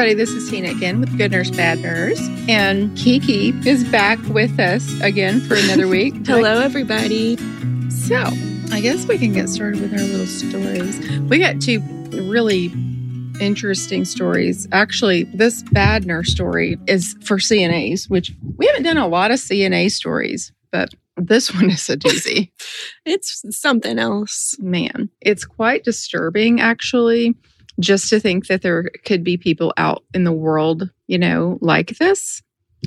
Everybody, this is Tina again with Good Nurse Bad Nurse. And Kiki is back with us again for another week. Hello, everybody. So, I guess we can get started with our little stories. We got two really interesting stories. Actually, this bad nurse story is for CNAs, which we haven't done a lot of CNA stories, but this one is a doozy. It's something else. Man, it's quite disturbing, actually, just to think that there could be people out in the world, you know, like this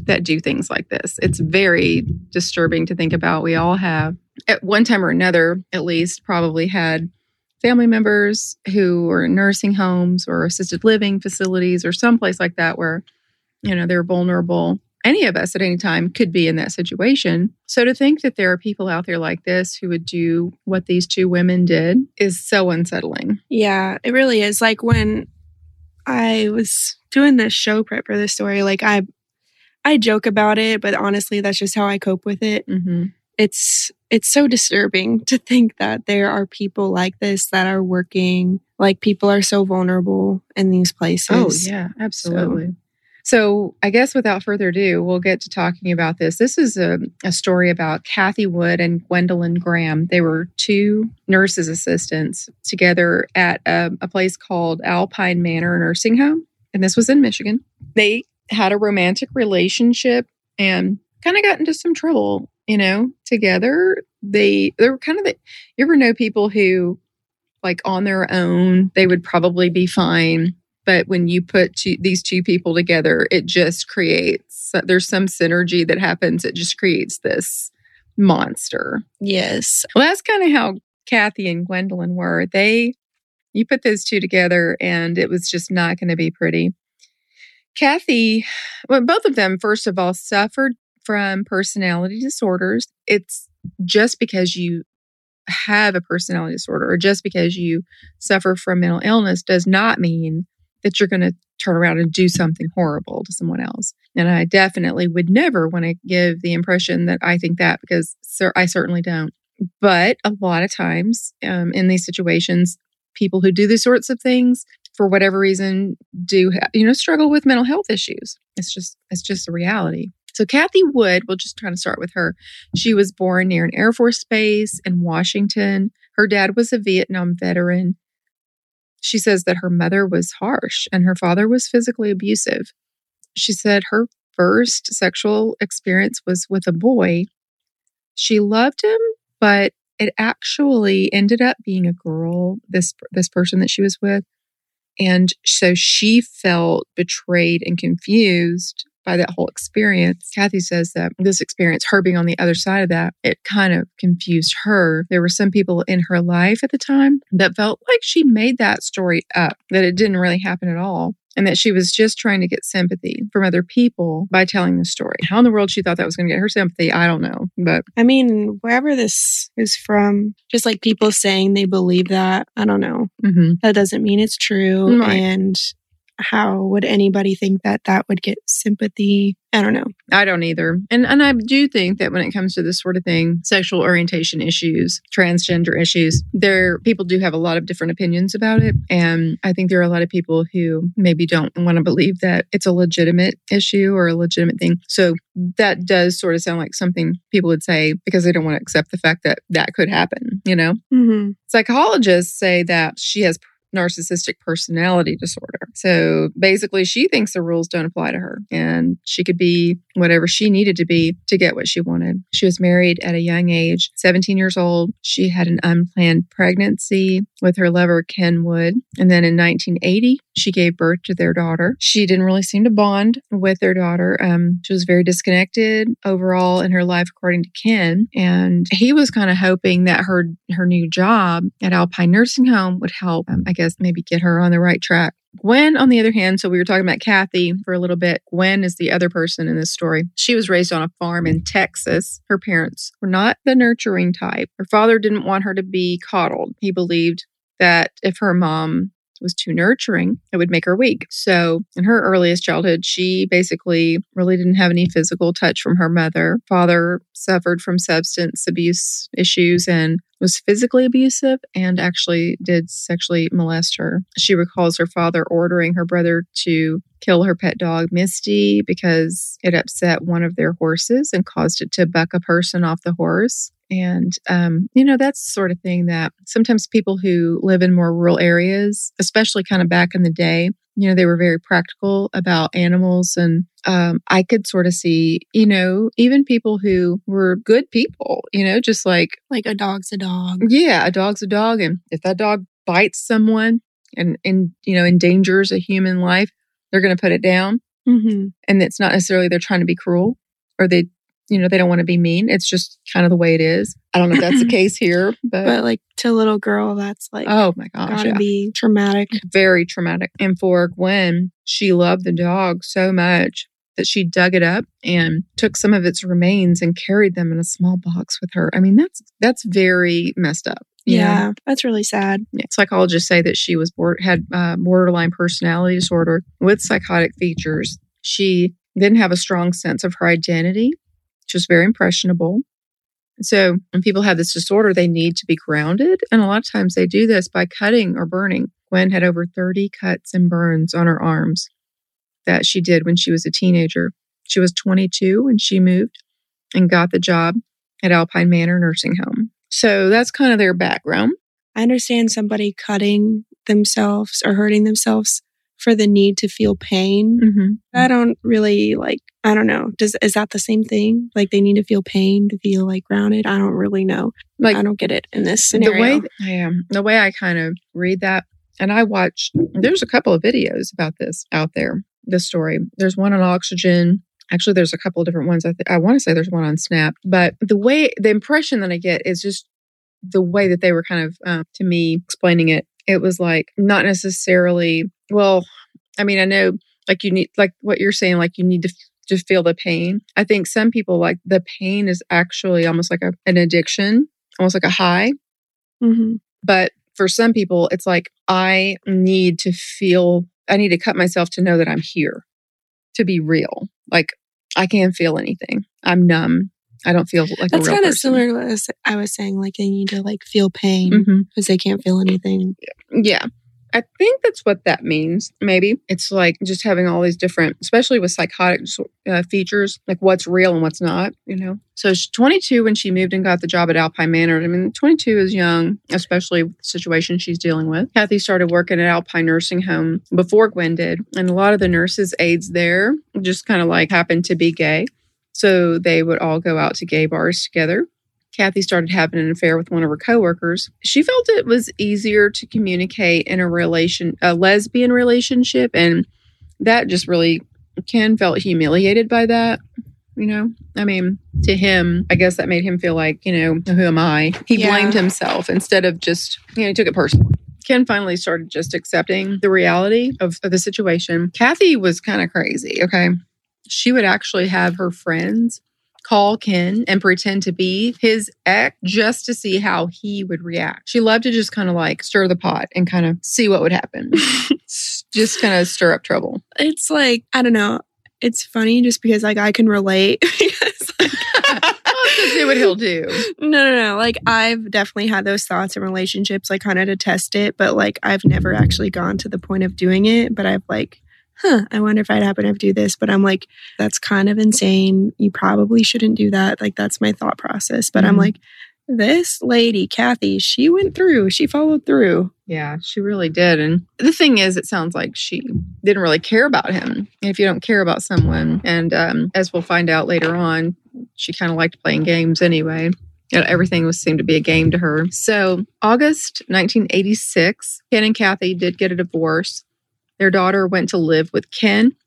that do things like this. It's very disturbing to think about. We all have, at one time or another, at least, probably had family members who were in nursing homes or assisted living facilities or someplace like that where, you know, they're vulnerable. Any of us at any time could be in that situation. So to think that there are people out there like this who would do what these two women did is so unsettling. Yeah, it really is. Like when I was doing this show prep for this story, like I I joke about it, but honestly that's just how I cope with it. Mm-hmm. It's it's so disturbing to think that there are people like this that are working like people are so vulnerable in these places. Oh, yeah, absolutely. So, I guess without further ado, we'll get to talking about this. This is a, a story about Kathy Wood and Gwendolyn Graham. They were two nurses assistants together at a, a place called Alpine Manor Nursing Home. And this was in Michigan. They had a romantic relationship and kind of got into some trouble, you know, together. They they were kind of the you ever know people who like on their own, they would probably be fine. But when you put two, these two people together, it just creates, there's some synergy that happens. It just creates this monster. Yes. Well, that's kind of how Kathy and Gwendolyn were. They, you put those two together and it was just not going to be pretty. Kathy, well, both of them, first of all, suffered from personality disorders. It's just because you have a personality disorder or just because you suffer from mental illness does not mean that you're going to turn around and do something horrible to someone else. And I definitely would never want to give the impression that I think that because sir, I certainly don't. But a lot of times um, in these situations, people who do these sorts of things for whatever reason do ha- you know struggle with mental health issues. It's just it's just a reality. So Kathy Wood, we'll just try to start with her. She was born near an Air Force base in Washington. Her dad was a Vietnam veteran. She says that her mother was harsh and her father was physically abusive. She said her first sexual experience was with a boy. She loved him, but it actually ended up being a girl, this this person that she was with. And so she felt betrayed and confused by that whole experience. Kathy says that this experience, her being on the other side of that, it kind of confused her. There were some people in her life at the time that felt like she made that story up, that it didn't really happen at all. And that she was just trying to get sympathy from other people by telling the story. How in the world she thought that was going to get her sympathy, I don't know. But I mean, wherever this is from, just like people saying they believe that, I don't know. mhm. That doesn't mean it's true. Right. And how would anybody think that that would get sympathy? I don't know. I don't either. And and I do think that when it comes to this sort of thing, sexual orientation issues, transgender issues, there people do have a lot of different opinions about it. And I think there are a lot of people who maybe don't want to believe that it's a legitimate issue or a legitimate thing. So that does sort of sound like something people would say because they don't want to accept the fact that that could happen, you know? Mm-hmm. Psychologists say that she has narcissistic personality disorder. So basically, she thinks the rules don't apply to her and she could be whatever she needed to be to get what she wanted. She was married at a young age, 17 years old. She had an unplanned pregnancy with her lover, Ken Wood. And then in 1980, she gave birth to their daughter. She didn't really seem to bond with their daughter. Um, she was very disconnected overall in her life, according to Ken. And he was kind of hoping that her her new job at Alpine Nursing Home would help, um, I guess, maybe get her on the right track. Gwen, on the other hand, so we were talking about Kathy for a little bit. Gwen is the other person in this story. She was raised on a farm in Texas. Her parents were not the nurturing type. Her father didn't want her to be coddled. He believed that if her mom was too nurturing, it would make her weak. So, in her earliest childhood, she basically really didn't have any physical touch from her mother. Father suffered from substance abuse issues and was physically abusive and actually did sexually molest her. She recalls her father ordering her brother to kill her pet dog, Misty, because it upset one of their horses and caused it to buck a person off the horse. And, um, you know, that's the sort of thing that sometimes people who live in more rural areas, especially kind of back in the day, you know, they were very practical about animals. And um, I could sort of see, you know, even people who were good people, you know, just like, Like a dog's a dog. yeah, a dog's a dog. And if that dog bites someone and, and you know, endangers a human life, they're going to put it down. hmm And it's not necessarily they're trying to be cruel or they, you know, they don't want to be mean. It's just kind of the way it is. I don't know if that's the case here, but, But like to a little girl, that's like oh my gosh, gotta yeah. be traumatic. very traumatic. And for Gwen, she loved the dog so much that she dug it up and took some of its remains and carried them in a small box with her. I mean, that's that's very messed up. you know? Yeah, that's really sad. Yeah, Psychologists say that she was board, had uh, borderline personality disorder with psychotic features. She didn't have a strong sense of her identity. Was very impressionable. So when people have this disorder, they need to be grounded. And a lot of times they do this by cutting or burning. Gwen had over 30 cuts and burns on her arms that she did when she was a teenager. She was 22 when she moved and got the job at Alpine Manor Nursing Home. So that's kind of their background. I understand somebody cutting themselves or hurting themselves for the need to feel pain. Mm-hmm. I don't really like I don't know. Does is that the same thing? Like they need to feel pain to feel like grounded? I don't really know. Like I don't get it in this scenario. the way I am, the way I kind of read that, and I watched. There's a couple of videos about this out there. This story. There's one on Oxygen. Actually, there's a couple of different ones. I th- I want to say there's one on Snap, but the way the impression that I get is just the way that they were kind of um, to me explaining it. It was like not necessarily. Well, I mean, I know like you need like what you're saying, like you need to to feel the pain. I think some people like the pain is actually almost like a, an addiction, almost like a high. Mhm. But for some people, it's like, I need to feel, I need to cut myself to know that I'm here, to be real. Like, I can't feel anything. I'm numb. I don't feel like That's kind of similar to what I was- I was saying. Like they need to like feel pain Mhm. because they can't feel anything. Yeah. I think that's what that means. Maybe it's like just having all these different, especially with psychotic uh, features, like what's real and what's not, you know? So she's 22 when she moved and got the job at Alpine Manor. I mean, 22 is young, especially with the situation she's dealing with. Kathy started working at Alpine Nursing Home before Gwen did. And a lot of the nurses' aides there just kind of like happened to be gay. So they would all go out to gay bars together. Kathy started having an affair with one of her coworkers. She felt it was easier to communicate in a relation, a lesbian relationship, and that just really Ken felt humiliated by that. You know, I mean, to him, I guess that made him feel like, you know, who am I? He Yeah. blamed himself instead of just, you know, he took it personally. Ken finally started just accepting the reality of, of the situation. Kathy was kind of crazy. Okay. She would actually have her friends call Ken and pretend to be his ex just to see how he would react. She loved to just kind of like stir the pot and kind of see what would happen. just kind of stir up trouble. It's like I don't know. It's funny just because like I can relate. because like, Let's see what he'll do. no, no, no. Like I've definitely had those thoughts in relationships, like kind of to test it, but like I've never actually gone to the point of doing it. But I've like, huh, I wonder if I'd happen to do this. But I'm like, that's kind of insane. You probably shouldn't do that. Like that's my thought process. But I'm Mhm. like, this lady, Kathy, she went through. She followed through. Yeah, she really did. And the thing is, it sounds like she didn't really care about him. If you don't care about someone, and um, as we'll find out later on, she kind of liked playing games anyway. You know, everything was seemed to be a game to her. So, August 1986, Ken and Kathy did get a divorce. Their daughter went to live with Ken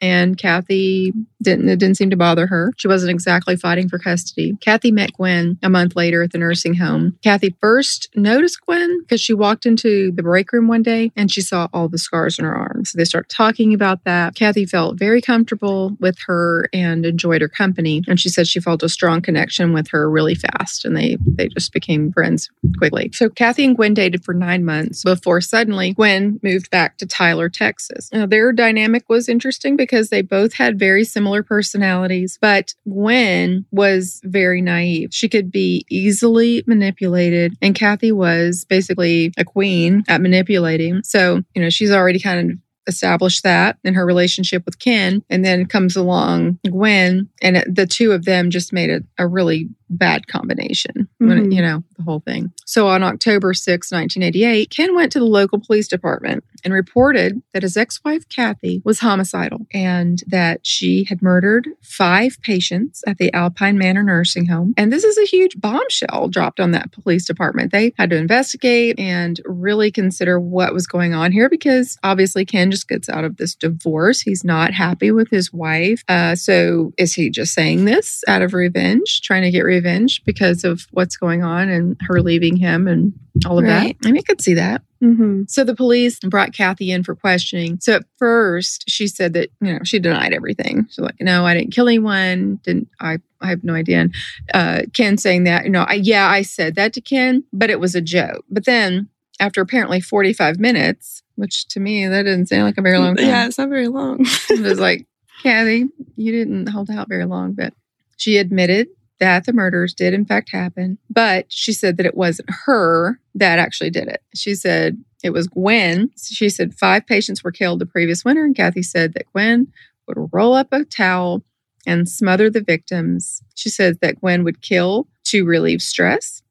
and Kathy didn't it didn't seem to bother her. She wasn't exactly fighting for custody. Kathy met Gwen a month later at the nursing home. Kathy first noticed Gwen because she walked into the break room one day and she saw all the scars on her arms. So they start talking about that. Kathy felt very comfortable with her and enjoyed her company. And she said she felt a strong connection with her really fast and they they just became friends quickly. So Kathy and Gwen dated for nine months before suddenly Gwen moved back to Tyler, Texas. Now, their dynamic was interesting because they both had very similar personalities, but Gwen was very naive. She could be easily manipulated, and Kathy was basically a queen at manipulating. So, you know, she's already kind of established that in her relationship with Ken. And then comes along Gwen, and the two of them just made it a really bad combination, when it, Mhm. you know, the whole thing. So on October 6, 1988, Ken went to the local police department and reported that his ex wife, Kathy, was homicidal and that she had murdered five patients at the Alpine Manor nursing home. And this is a huge bombshell dropped on that police department. They had to investigate and really consider what was going on here because obviously Ken just gets out of this divorce. He's not happy with his wife. Uh, so is he just saying this out of revenge, trying to get revenge because of what's going on and her leaving him and all of Right. that? I mean, I could see that. Mm-hmm. So the police brought Kathy in for questioning. So at first, she said that you know she denied everything. She's like, "No, I didn't kill anyone. Didn't I? I have no idea." And uh, Ken saying that, you know, I, yeah, I said that to Ken, but it was a joke. But then after apparently forty five minutes, which to me that didn't sound like a very long time. Yeah, it's not very long. it was like, Kathy, you didn't hold out very long, but she admitted that the murders did in fact happen, but she said that it wasn't her that actually did it. She said it was Gwen. She said five patients were killed the previous winter, and Kathy said that Gwen would roll up a towel and smother the victims. She said that Gwen would kill to relieve stress.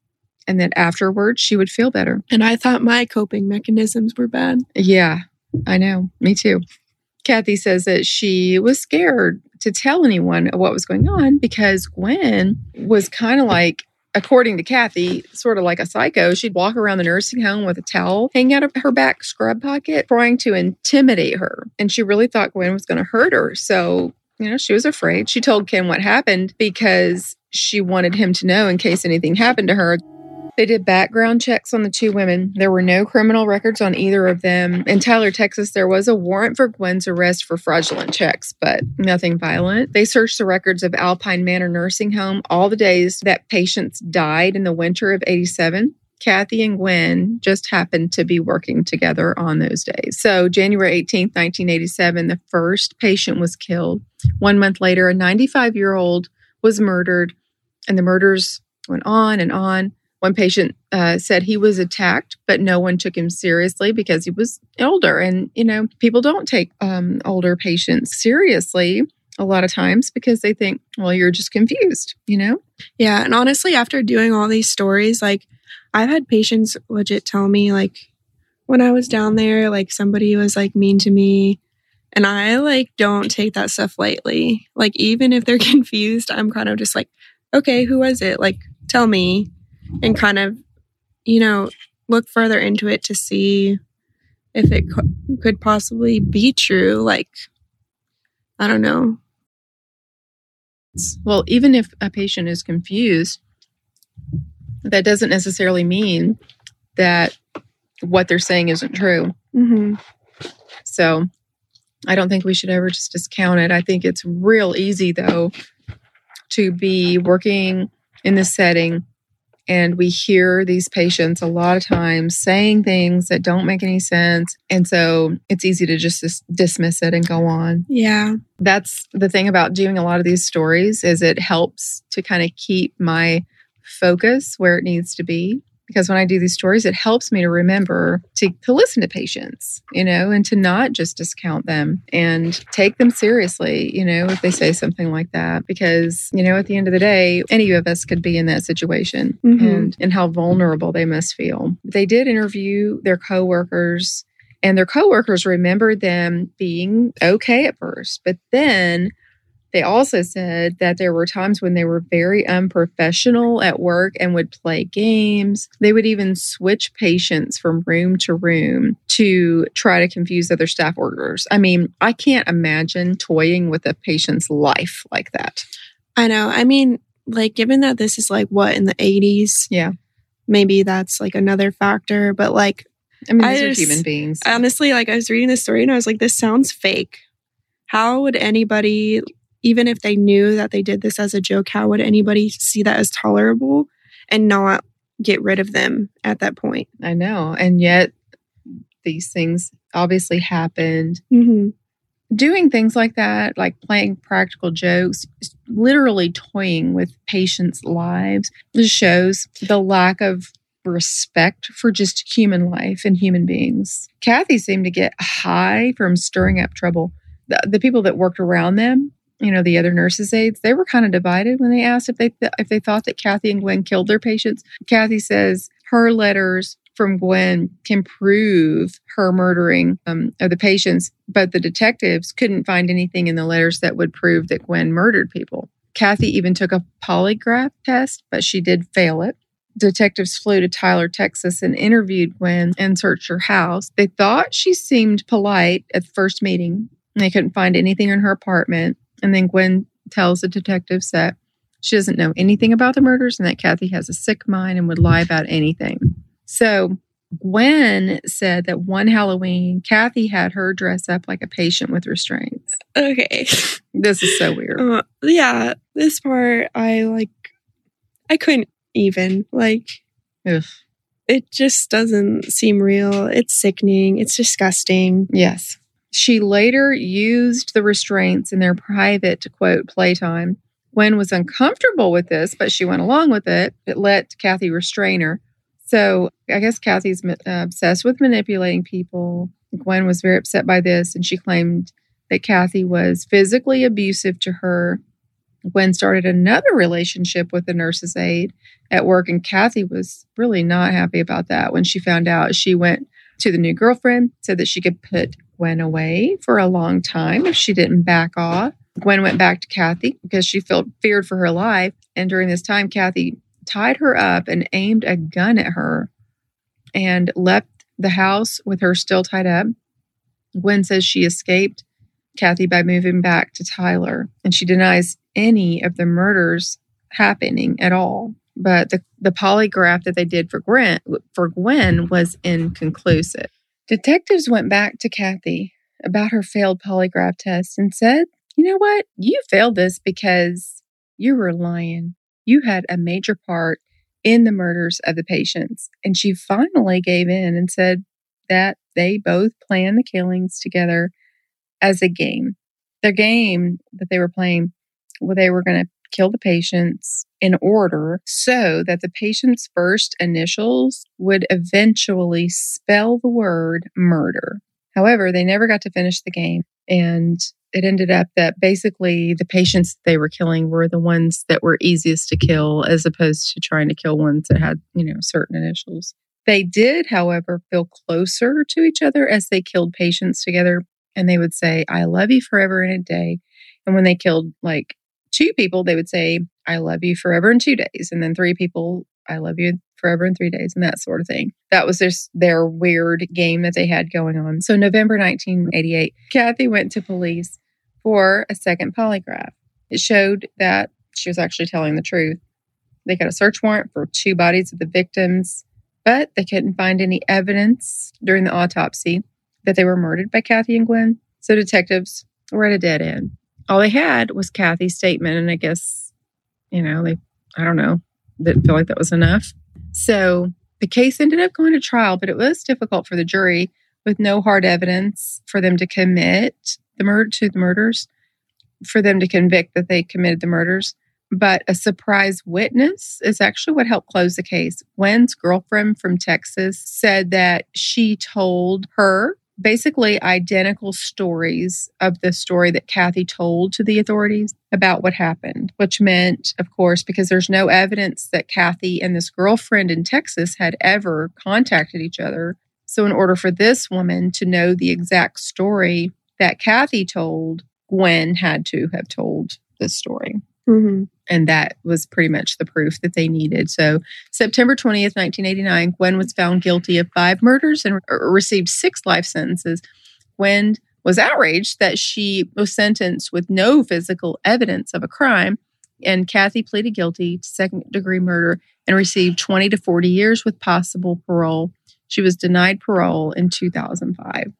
And that afterwards she would feel better. and I thought my coping mechanisms were bad. Yeah, I know. Me too. Kathy says that she was scared to tell anyone what was going on because Gwen was kind of like, according to Kathy, sort of like a psycho. She'd walk around the nursing home with a towel hanging out of her back scrub pocket, trying to intimidate her. And she really thought Gwen was going to hurt her. So, you know, she was afraid. She told Ken what happened because she wanted him to know in case anything happened to her. They did background checks on the two women. There were no criminal records on either of them. In Tyler, Texas, there was a warrant for Gwen's arrest for fraudulent checks, but nothing violent. They searched the records of Alpine Manor Nursing Home all the days that patients died in the winter of 87. Kathy and Gwen just happened to be working together on those days. So, January 18th, 1987, the first patient was killed. One month later, a 95 year old was murdered, and the murders went on and on. One patient uh, said he was attacked, but no one took him seriously because he was older. And, you know, people don't take um, older patients seriously a lot of times because they think, well, you're just confused, you know? Yeah, and honestly, after doing all these stories, like I've had patients legit tell me, like when I was down there, like somebody was like mean to me, and I like don't take that stuff lightly. Like even if they're confused, I'm kind of just like, okay, who was it? Like tell me, and kind of, you know, look further into it to see if it co- could possibly be true. Like I don't know. Well, even if a patient is confused, that doesn't necessarily mean that what they're saying isn't true. Mm-hmm. So I don't think we should ever just discount it. I think it's real easy, though, to be working in this setting and we hear these patients a lot of times saying things that don't make any sense. And so it's easy to just dis- dismiss it and go on. Yeah. That's the thing about doing a lot of these stories is it helps to kind of keep my focus where it needs to be because when I do these stories, it helps me to remember to, to listen to patients, you know, and to not just discount them and take them seriously, you know, if they say something like that. Because, you know, at the end of the day, any of us could be in that situation Mhm. and, and how vulnerable they must feel. They did interview their coworkers and their coworkers remembered them being okay at first, but then They also said that there were times when they were very unprofessional at work and would play games. They would even switch patients from room to room to try to confuse other staff workers. I mean, I can't imagine toying with a patient's life like that. I know. I mean, like, given that this is like what in the 80s? Yeah. Maybe that's like another factor, but like, I mean, I these just- are human beings. honestly, like, I was reading this story and I was like, this sounds fake. How would anybody, even if they knew that they did this as a joke, how would anybody see that as tolerable and not get rid of them at that point? I know. And yet, these things obviously happened. Mm-hmm. Doing things like that, like playing practical jokes, literally toying with patients' lives, just shows the lack of respect for just human life and human beings. Kathy seemed to get high from stirring up trouble. The, the people that worked around them, you know, the other nurses' aides, they were kind of divided when they asked if they th- if they thought that Kathy and Gwen killed their patients. Kathy says her letters from Gwen can prove her murdering um, of the patients, but the detectives couldn't find anything in the letters that would prove that Gwen murdered people. Kathy even took a polygraph test, but she did fail it. Detectives flew to Tyler, Texas, and interviewed Gwen and searched her house. They thought she seemed polite at the first meeting. and They couldn't find anything in her apartment. And then Gwen tells the detectives that she doesn't know anything about the murders and that Kathy has a sick mind and would lie about anything. So Gwen said that one Halloween, Kathy had her dress up like a patient with restraints. Okay. This is so weird. Uh, yeah, this part I like. I couldn't even like. Ugh. It just doesn't seem real. It's sickening. It's disgusting. Yes. She later used the restraints in their private, to quote, playtime. Gwen was uncomfortable with this, but she went along with it. It let Kathy restrain her. So I guess Kathy's uh, obsessed with manipulating people. Gwen was very upset by this, and she claimed that Kathy was physically abusive to her. Gwen started another relationship with the nurse's aide at work, and Kathy was really not happy about that. When she found out, she went to the new girlfriend, said that she could put Gwen away for a long time if she didn't back off. Gwen went back to Kathy because she felt feared for her life. And during this time, Kathy tied her up and aimed a gun at her and left the house with her still tied up. Gwen says she escaped Kathy by moving back to Tyler, and she denies any of the murders happening at all. But the, the polygraph that they did for Gwen, for Gwen was inconclusive. Detectives went back to Kathy about her failed polygraph test and said, You know what? You failed this because you were lying. You had a major part in the murders of the patients. And she finally gave in and said that they both planned the killings together as a game. Their game that they were playing, well, they were going to kill the patients in order so that the patient's first initials would eventually spell the word murder. However, they never got to finish the game. And it ended up that basically the patients they were killing were the ones that were easiest to kill as opposed to trying to kill ones that had, you know, certain initials. They did, however, feel closer to each other as they killed patients together. And they would say, I love you forever and a day. And when they killed like two people, they would say, I love you forever in two days. And then three people, I love you forever in three days, and that sort of thing. That was just their weird game that they had going on. So, November 1988, Kathy went to police for a second polygraph. It showed that she was actually telling the truth. They got a search warrant for two bodies of the victims, but they couldn't find any evidence during the autopsy that they were murdered by Kathy and Gwen. So, detectives were at a dead end. All they had was Kathy's statement, and I guess, you know, they, I don't know, didn't feel like that was enough. So the case ended up going to trial, but it was difficult for the jury with no hard evidence for them to commit the murder to the murders, for them to convict that they committed the murders. But a surprise witness is actually what helped close the case. Gwen's girlfriend from Texas said that she told her basically identical stories of the story that Kathy told to the authorities about what happened, which meant, of course, because there's no evidence that Kathy and this girlfriend in Texas had ever contacted each other. So, in order for this woman to know the exact story that Kathy told, Gwen had to have told this story. Hmm And that was pretty much the proof that they needed. So, September 20th, 1989, Gwen was found guilty of five murders and re- received six life sentences. Gwen was outraged that she was sentenced with no physical evidence of a crime. And Kathy pleaded guilty to second degree murder and received 20 to 40 years with possible parole. She was denied parole in 2005.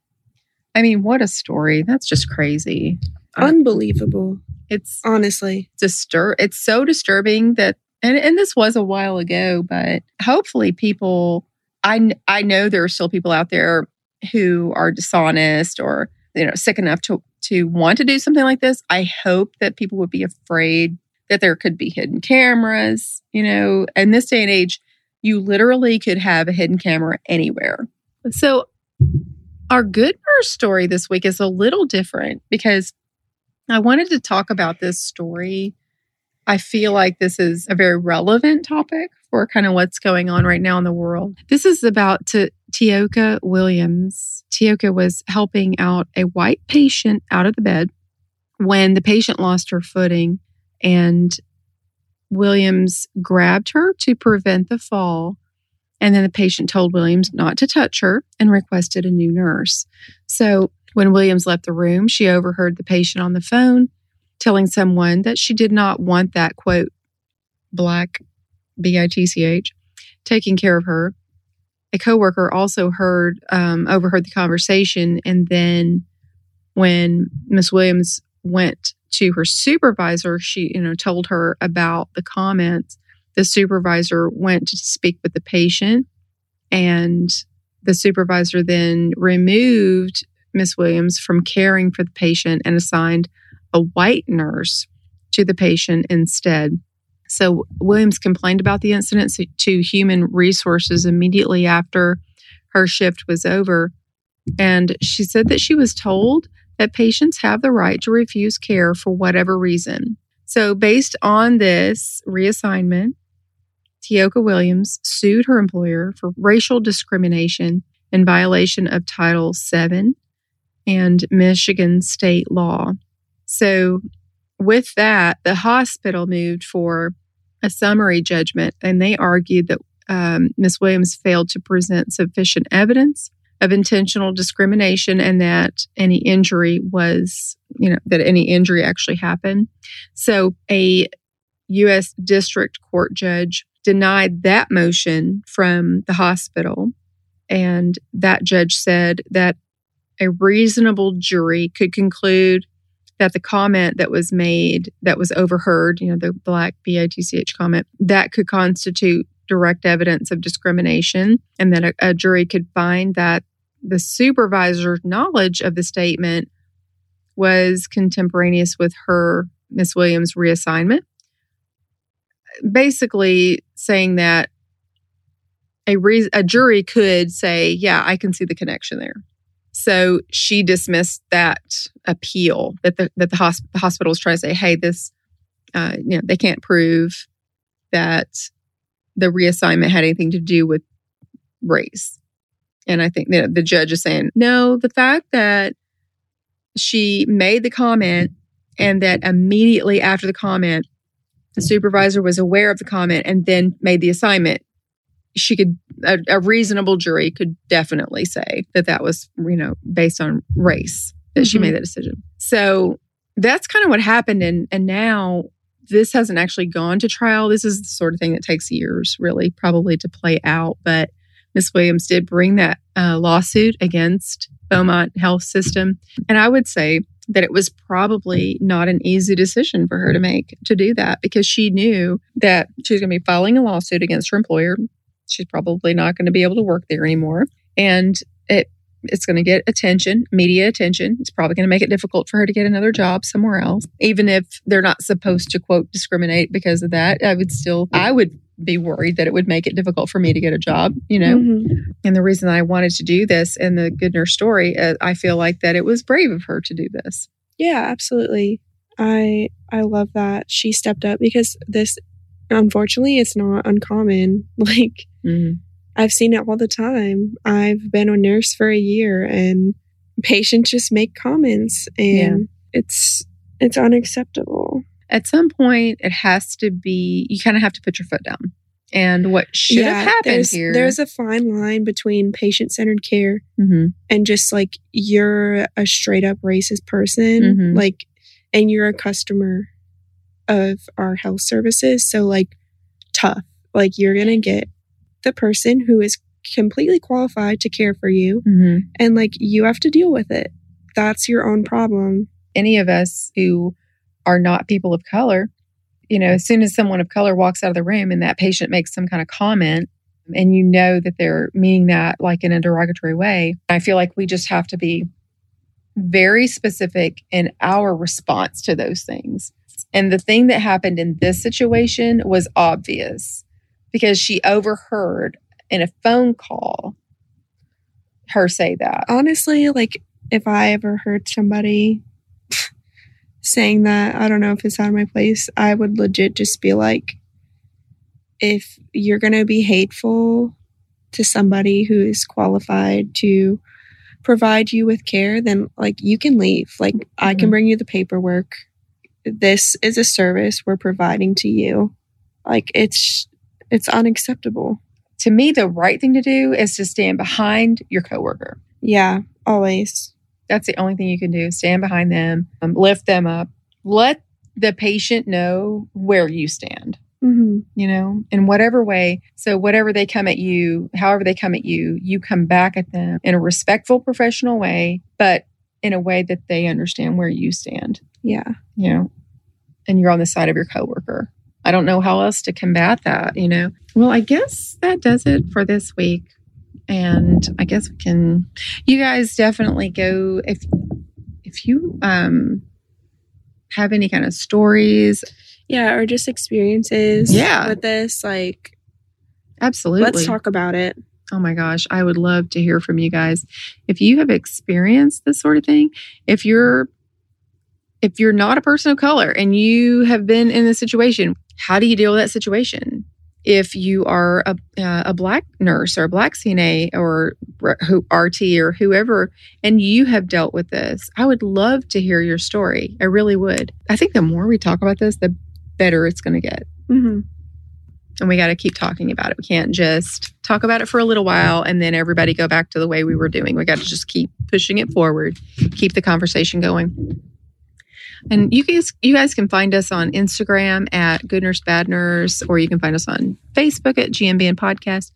I mean, what a story. That's just crazy. Unbelievable. It's Honestly. disturb it's so disturbing that and, and this was a while ago but hopefully people I, I know there are still people out there who are dishonest or you know sick enough to to want to do something like this i hope that people would be afraid that there could be hidden cameras you know in this day and age you literally could have a hidden camera anywhere so our good nurse story this week is a little different because I wanted to talk about this story. I feel like this is a very relevant topic for kind of what's going on right now in the world. This is about T- Tioka Williams. Tioka was helping out a white patient out of the bed when the patient lost her footing and Williams grabbed her to prevent the fall. And then the patient told Williams not to touch her and requested a new nurse. So when Williams left the room, she overheard the patient on the phone telling someone that she did not want that quote, black, B I T C H, taking care of her. A coworker also heard, um, overheard the conversation. And then when Miss Williams went to her supervisor, she, you know, told her about the comments. The supervisor went to speak with the patient and the supervisor then removed Miss Williams from caring for the patient and assigned a white nurse to the patient instead. So Williams complained about the incident to human resources immediately after her shift was over. And she said that she was told that patients have the right to refuse care for whatever reason. So, based on this reassignment, Tioka Williams sued her employer for racial discrimination in violation of Title VII and Michigan state law. So, with that, the hospital moved for a summary judgment, and they argued that um, Ms. Williams failed to present sufficient evidence of intentional discrimination and that any injury was, you know, that any injury actually happened. So, a U.S. District Court judge denied that motion from the hospital. And that judge said that a reasonable jury could conclude that the comment that was made, that was overheard, you know, the black BITCH comment, that could constitute direct evidence of discrimination, and that a, a jury could find that the supervisor's knowledge of the statement was contemporaneous with her, Miss Williams' reassignment. Basically, saying that a, re- a jury could say, Yeah, I can see the connection there. So she dismissed that appeal that the that the, hosp- the to say, hey, this, uh, you know, they can't prove that the reassignment had anything to do with race. And I think you know, the judge is saying, no, the fact that she made the comment and that immediately after the comment, the supervisor was aware of the comment and then made the assignment. She could a, a, reasonable jury could definitely say that that was you know based on race that mm-hmm. she made that decision. So that's kind of what happened and and now this hasn't actually gone to trial. This is the sort of thing that takes years really probably to play out but miss williams did bring that uh, lawsuit against beaumont health system and i would say that it was probably not an easy decision for her to make to do that because she knew that she was going to be filing a lawsuit against her employer she's probably not going to be able to work there anymore. And it's going to get attention, media attention. It's probably going to make it difficult for her to get another job somewhere else, even if they're not supposed to quote discriminate because of that. I would still, I would be worried that it would make it difficult for me to get a job, you know. Mm-hmm. And the reason I wanted to do this in the good nurse story, uh, I feel like that it was brave of her to do this. Yeah, absolutely. I I love that she stepped up because this unfortunately it's not uncommon. Like mm-hmm. I've seen it all the time. I've been a nurse for a year and patients just make comments and it's it's unacceptable. At some point, it has to be, you kind of have to put your foot down. And what should have happened there's, here. There's a fine line between patient centered care Mhm. and just like you're a straight up racist person, Mhm. like, and you're a customer of our health services. So, like, tough. Like, you're going to get the person who is completely qualified to care for you, Mhm. and like, you have to deal with it. That's your own problem. any of us who are not people of color, you know, as soon as someone of color walks out of the room and that patient makes some kind of comment and you know that they're meaning that like in a derogatory way, I feel like we just have to be very specific in our response to those things. And the thing that happened in this situation was obvious because she overheard in a phone call her say that. honestly, like if I ever heard somebody saying that, I don't know if it's out of my place, I would legit just be like, if you're going to be hateful to somebody who is qualified to provide you with care, then like you can leave. Like I can Mhm. bring you the paperwork. This is a service we're providing to you. Like it's it's unacceptable. To me, the right thing to do is to stand behind your coworker. Yeah, always. That's the only thing you can do. Stand behind them, um, lift them up, let the patient know where you stand, hmm you know, in whatever way. So, whatever they come at you, however they come at you, you come back at them in a respectful, professional way, but in a way that they understand where you stand, Yeah. you know, and you're on the side of your coworker. I don't know how else to combat that, you know. Well, I guess that does it for this week. And I guess we can you guys definitely go if if you um have any kind of stories, Yeah, or just experiences Yeah. with this. Like, absolutely. let's talk about it. Oh my gosh, I would love to hear from you guys. If you have experienced this sort of thing, if you're if you're not a person of color and you have been in this situation, how do you deal with that situation? If you are a, uh, a black nurse or a black CNA or who RT or whoever, and you have dealt with this, I would love to hear your story. I really would. I think the more we talk about this, the better it's going to get Mm-hmm. and we got to keep talking about it. We can't just talk about it for a little while and then everybody go back to the way we were doing. We got to just keep pushing it forward, keep the conversation going. And you guys, you guys can find us on Instagram at Good Nurse Bad Nurse, or you can find us on Facebook at GNBN Podcast.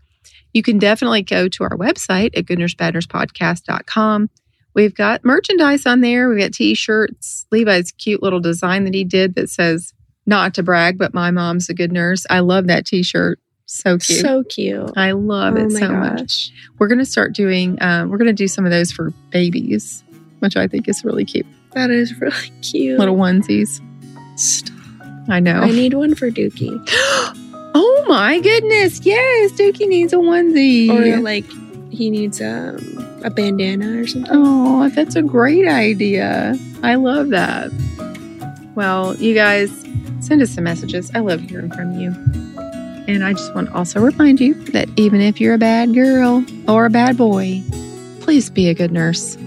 You can definitely go to our website at goodnursebadnursepodcast.com. We've got merchandise on there. We've got t-shirts. Levi's cute little design that he did that says not to brag, but my mom's a good nurse. I love that t-shirt. So cute. So cute. I love oh it so much. We're going to start doing, um, we're going to do some of those for babies, which I think is really cute. That is really cute. Little onesies. Stop. I know. I need one for Dookie. oh my goodness. Yes. Dookie needs a onesie. Or like he needs um, a bandana or something. Oh, that's a great idea. I love that. Well, you guys, send us some messages. I love hearing from you. And I just want to also remind you that even if you're a bad girl or a bad boy, please be a good nurse.